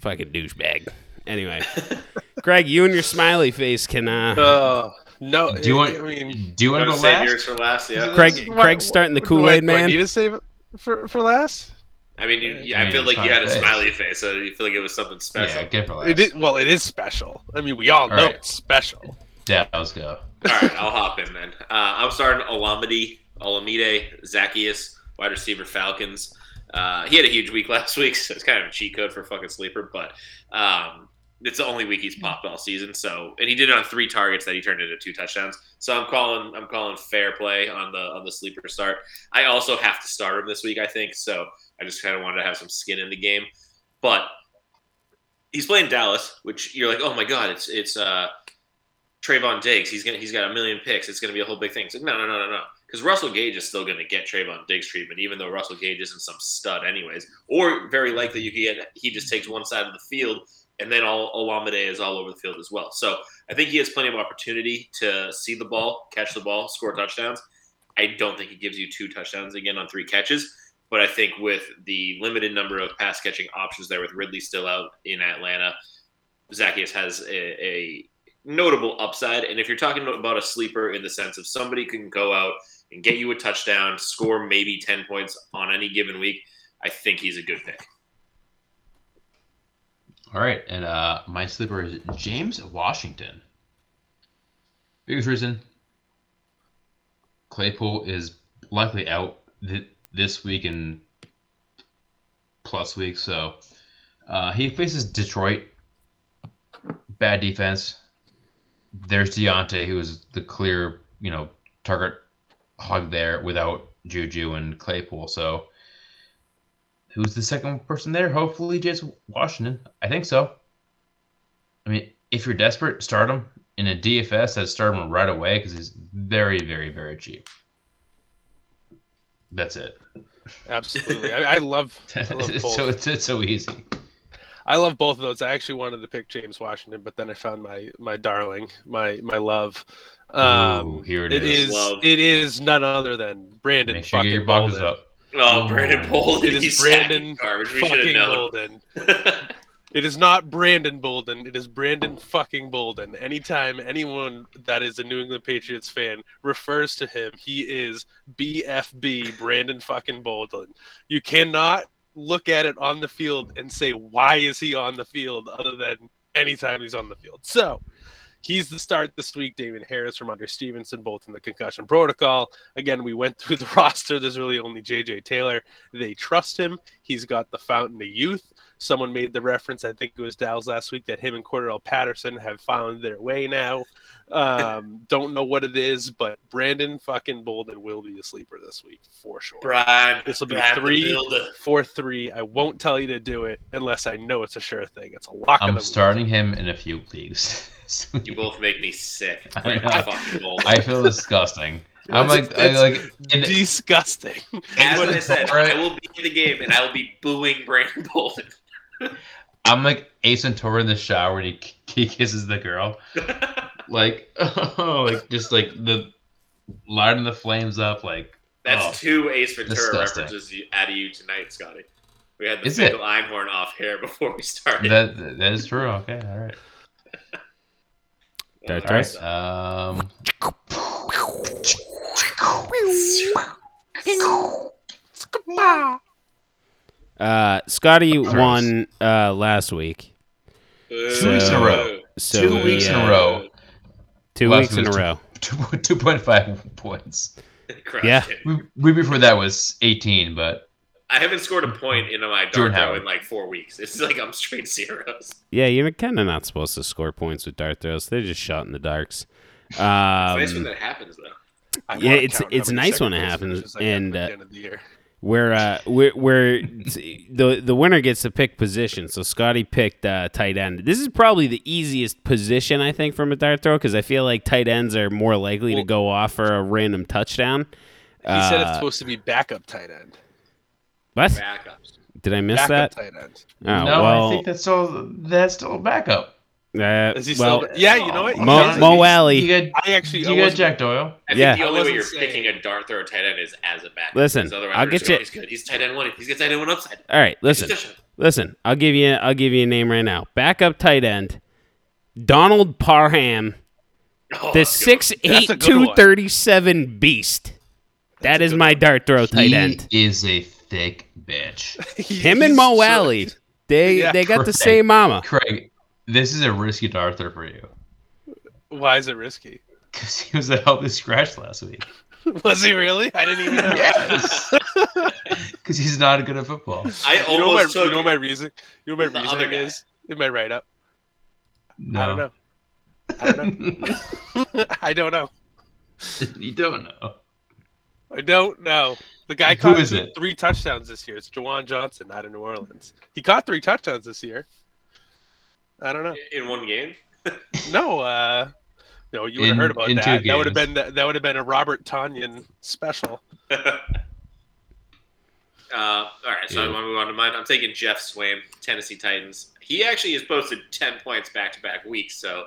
Fucking douchebag. Anyway, [LAUGHS] Greg, you and your smiley face can. Uh, uh no. Do you want? I mean, do you want to go last? Yours for last, yeah. Craig, Craig's starting the Kool Aid man. Do I need to save it for for last? I mean, you, yeah, I feel like you had a face. smiley face, so you feel like it was something special. Yeah, get for last. It is, well, it is special. I mean, we all, all know right. it's special. Yeah, let's go. All right, I'll hop in then. Uh, I'm starting Olamide, Olamide, Zaccheaus, wide receiver Falcons. Uh, he had a huge week [LAUGHS] last week, so it's kind of a cheat code for fucking sleeper. But um, it's the only week he's popped all season. So, and he did it on three targets that he turned into two touchdowns. So I'm calling, I'm calling fair play on the on the sleeper start. I also have to start him this week, I think. So I just kind of wanted to have some skin in the game. But he's playing Dallas, which you're like, oh my god, it's it's uh, Trevon Diggs. He's gonna he's got a million picks. It's gonna be a whole big thing. It's like, no, no, no, no, no. Because Russell Gage is still gonna get Trevon Diggs treatment, even though Russell Gage isn't some stud, anyways. Or very likely you could get he just takes one side of the field and then all Olamide is all over the field as well. So I think he has plenty of opportunity to see the ball, catch the ball, score touchdowns. I don't think he gives you two touchdowns again on three catches, but I think with the limited number of pass catching options there, with Ridley still out in Atlanta, Zaccheaus has a, a notable upside. And if you're talking about a sleeper in the sense of somebody can go out and get you a touchdown, score maybe 10 points on any given week, I think he's a good pick. All right, and uh, my sleeper is James Washington. Biggest reason Claypool is likely out th- this week and plus week, so uh, he faces Detroit. Bad defense. There's Diontae, who is the clear, you know, target hog there without Juju and Claypool. So who's the second person there? Hopefully, James Washington. I think so. I mean, if you're desperate, start him in a DFS. I'd start him right away because he's very, very, very cheap. That's it. Absolutely, I, I love. [LAUGHS] I love it's, so it's, it's so easy. I love both of those. I actually wanted to pick James Washington, but then I found my my darling, my my love. Um, Ooh, here it it is. is it is none other than Brandon. Make sure you your fucking up. Oh, Oh. Brandon Bolden. It is he's Brandon garbage. We Fucking. Bolden. [LAUGHS] It is not Brandon Bolden. It is Brandon fucking Bolden. Anytime anyone that is a New England Patriots fan refers to him, he is BFB Brandon fucking Bolden. You cannot look at it on the field and say why is he on the field other than anytime he's on the field. So he's the start this week. David Harris Rhamondre Stevenson, both in the concussion protocol. Again, we went [LAUGHS] through the roster. There's really only JJ Taylor. They trust him. He's got the fountain of youth. Someone made the reference, I think it was Dow's last week, that him and Cordarrelle Patterson have found their way now. Um, [LAUGHS] don't know what it is, but Brandon fucking Bolden will be a sleeper this week for sure. Brian, This will be Brian three Builder. three. I won't tell you to do it unless I know it's a sure thing. It's a lock of I'm the week. starting him in a few leagues. [LAUGHS] [LAUGHS] You both make me sick. [LAUGHS] I Brandon know. fucking Bolden. I feel disgusting. [LAUGHS] I'm like, It's- I, it's like in, disgusting. As What I said, Right. I will be in the game and I will be booing Brandon Bolden. I'm like Ace Ventura in the shower and he, he kisses the girl. Like, oh, like just like the lighting the flames up. Like, That's Oh, two Ace Ventura disgusting. references you- out of you tonight, Scotty. We had the Is it? Finkel Einhorn off here before we started. that that is true. Okay, all right. Dart All Dice? right. Um, Uh, Scotty won uh, last week. Two weeks in a row. So Two he, weeks in a uh, row. Two Last weeks in a week was row. two two point five points. [LAUGHS] Yeah. We, we before that was eighteen, but I haven't scored a point in my dart throw in like four weeks. It's like I'm straight zeros. Yeah, you're kind of not supposed to score points with dart throws. They're just shot in the darks. It's nice when Um, that happens, though. I Yeah, it's- count it's nice when second it happens, finishes I got and, at uh, the end of the year. where uh, where where the the winner gets to pick position. So Scotty picked uh, tight end. This is probably the easiest position I think from a dart throw because I feel like tight ends are more likely to go off for a random touchdown. He said it's Uh, supposed to be backup tight end. What Backups. did I miss Backup that? tight end. Oh no, well, I think that's still that's still a backup. uh, Is he well, still? Yeah, you know what? Mo- He's- Mo Alley. You got I actually. I you got Jack Doyle. I Yeah. think the only way you're saying- picking a dart throw tight end is as a backup. Listen, otherwise I'll get you- He's good. He's tight end one. He's got tight end one upside. all right. Listen, listen. I'll give you I'll give you a name right now. Backup tight end, Donald Parham, Oh, the six eight two thirty seven beast. six That's eight a good two one. thirty seven beast. That a is good my one. dart throw tight he end. is a thick bitch. [LAUGHS] Him and He's Mo so- Alley, they Yeah, they got the same mama. Craig, this is a risky dart throw for you Why is it risky? because he was a healthy scratch last week. [LAUGHS] Was he really? I didn't even know. Yes. [LAUGHS] Because he's not good at football. I You know, my, almost took. you know my reason. You know my other reasoning is in my write up. No. I don't know. I don't know. I don't know. you don't know. I don't know. The guy Who caught is it? three touchdowns this year. It's Juwan Johnson out of New Orleans. He caught three touchdowns this year. I don't know. in one game. [LAUGHS] No, uh, no, you would have heard about in two that. That would have games. been that would have been a Robert Tonyan special. [LAUGHS] Uh, all right, so I want to move on to mine. I'm taking Geoff Swaim, Tennessee Titans. He actually has posted 10 points back to back weeks, so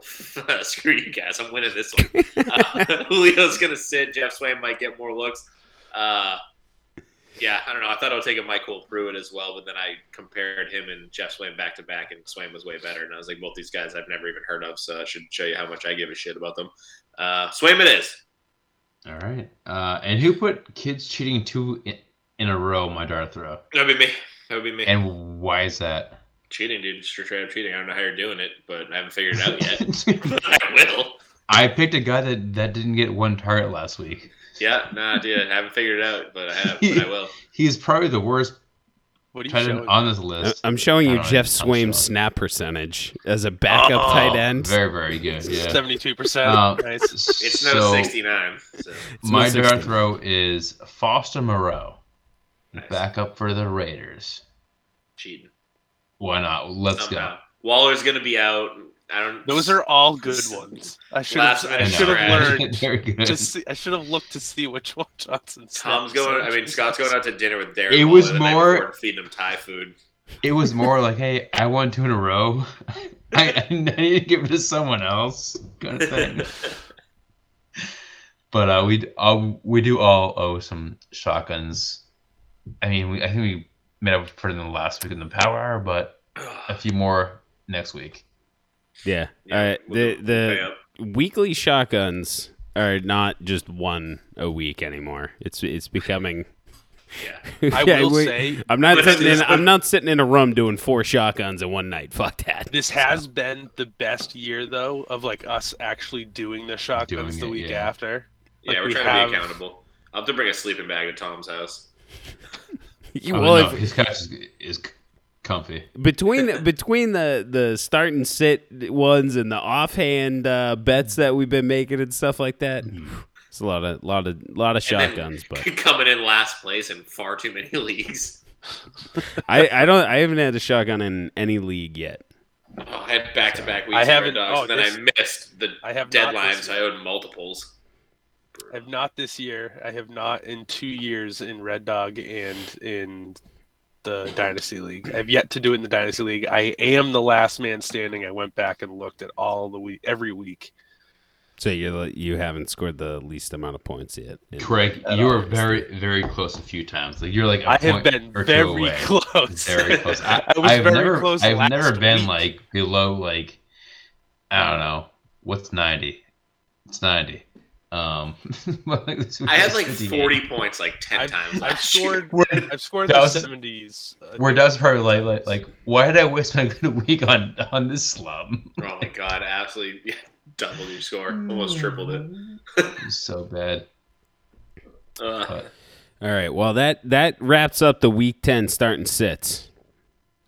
[LAUGHS] screw you guys. I'm winning this one. Uh, Julio's going to sit. Geoff Swaim might get more looks. Uh, yeah, I don't know. I thought I would take a MyCole Pruitt as well, but then I compared him and Geoff Swaim back to back, and Swaim was way better. And I was like, both these guys I've never even heard of, so I should show you how much I give a shit about them. Uh, Swaim it is. All right. Uh, and who put kids cheating two in, in a row? My dart throw. That would be me. That would be me. And why is that? cheating, dude. Just straight up cheating. I don't know how you're doing it, but I haven't figured it out yet. [LAUGHS] [LAUGHS] I will. I picked a guy that, that didn't get one target last week. Yeah, no idea. I haven't figured it out, but I have. But I [LAUGHS] will. He's probably the worst What are you tight end on this list. I'm showing you Jeff know. Swaim's snap percentage as a backup Oh, tight end. Very, very good. Yeah. Seventy-two percent. Um, Nice. It's no so 69. So. My no dart 16. throw is Foster Moreau, Nice. backup for the Raiders. Cheating. Why not? Let's Somehow. Waller's gonna be out. I don't. Those are all good [LAUGHS] ones. I should have. I should have learned. [LAUGHS] Very good. To see, I should have looked to see which one Johnson. Tom's going. I mean, [LAUGHS] Scott's going out to dinner with Derek. It was more- before and feeding him Thai food. It was more like, hey, I won two in a row. I, I need to give it to someone else, kind of thing. but uh, we uh, we do all owe some shotguns. I mean, we, I think we made up for it in the last week in the Power Hour, but a few more next week. Yeah. Yeah, All right. we'll- The the weekly shotguns are not just one a week anymore. It's it's becoming. Yeah. I [LAUGHS] Yeah, will wait, say I'm not Let's sitting in. I'm not sitting in a room doing four shotguns in one night. [LAUGHS] Fuck that. this has been the best year though of like us actually doing the shotguns Doing the it, week yeah. after. Yeah, we're we trying have- to be accountable. I'll have to bring a sleeping bag to Tom's house. [LAUGHS] You- Oh, well, no, if- his couch is, is comfy. between [LAUGHS] between the the start and sit ones and the offhand uh, bets that we've been making and stuff like that, it's a lot of lot of lot of And shotguns. But [LAUGHS] coming in last place in far too many [LAUGHS] leagues. I I don't I haven't had a shotgun in any league yet. Oh, I had back to back weeks. I Red haven't- Dogs, oh, and then this- I missed the I have not deadline, so I owed multiples. I have not this year. I have not in two years in Red Dog and in the Dynasty League. I have yet to do it in the Dynasty League. I am the last man standing. I went back and looked at all the week, every week. So you you haven't scored the least amount of points yet. Craig, you were very, very close a few times. Like you're like a I have been very [LAUGHS] close. Very close. I, [LAUGHS] I was have very never, close I've last never been week. like below like, I don't know, what's ninety? It's ninety. Um, [LAUGHS] but, like, this I had like 58. 40 points like 10 I've, times I've last year. scored. I've scored in the seventies. Uh, Where Dub's probably like, like, like, why did I waste my [LAUGHS] good week on on this slum? Oh my god, absolutely yeah, doubled your score. Almost tripled it. [LAUGHS] It's so bad. Uh, All right. Well, that that wraps up the week ten starting sits.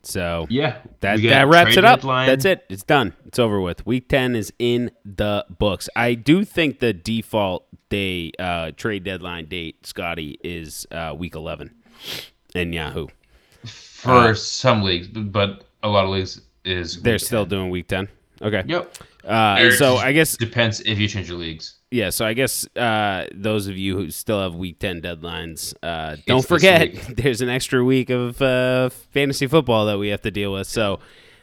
So yeah, that that wraps it up. deadline. That's it. It's done. It's over with. Week ten is in the books. I do think the default day uh, trade deadline date, Scotty, is uh, week eleven in Yahoo. for Uh, some leagues, but a lot of leagues is They're still 10. doing week ten. Okay. Yep. Uh, so I guess Depends if you change your leagues. Yeah. So I guess uh, those of you who still have week ten deadlines, uh, don't this forget [LAUGHS] there's an extra week of uh, fantasy football that we have to deal with. So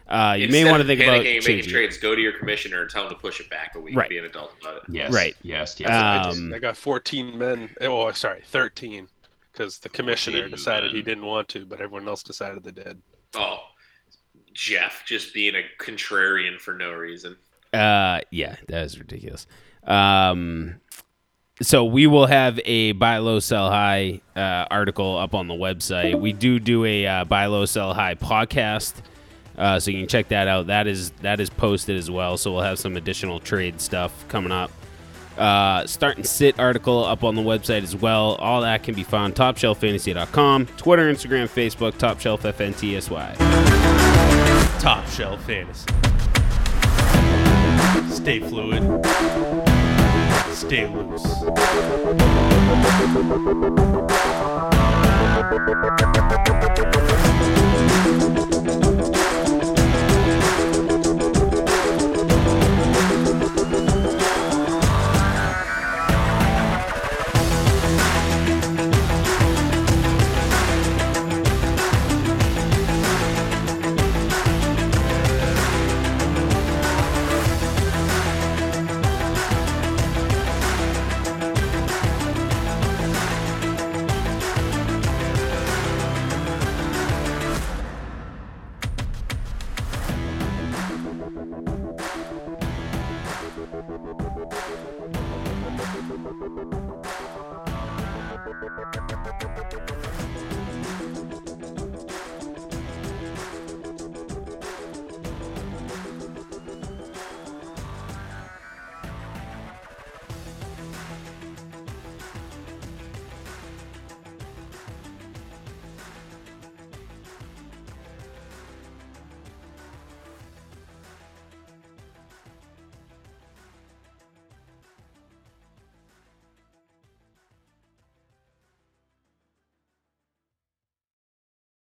uh, you may want to think about making changing. it. trades. Go to your commissioner and tell him to push it back a week. Right. Be an adult about it. Yes. Right. Yes. Yes. I, just, Um, I got 14 men. Oh, sorry, 13, because the commissioner 14 decided he didn't want to, but everyone else decided they did. Oh, Jeff just being a contrarian for no reason. Uh, yeah, that is ridiculous. Um, so we will have a buy low, sell high uh, article up on the website. We do do a uh, buy low, sell high podcast, uh, so you can check that out. That is that is posted as well. So we'll have some additional trade stuff coming up. Uh, start and sit article up on the website as well. All that can be found topshelffantasy.com, Twitter, Instagram, Facebook, Top Shelf FNTSY. Top Shelf Fantasy. Stay fluid. Stay loose.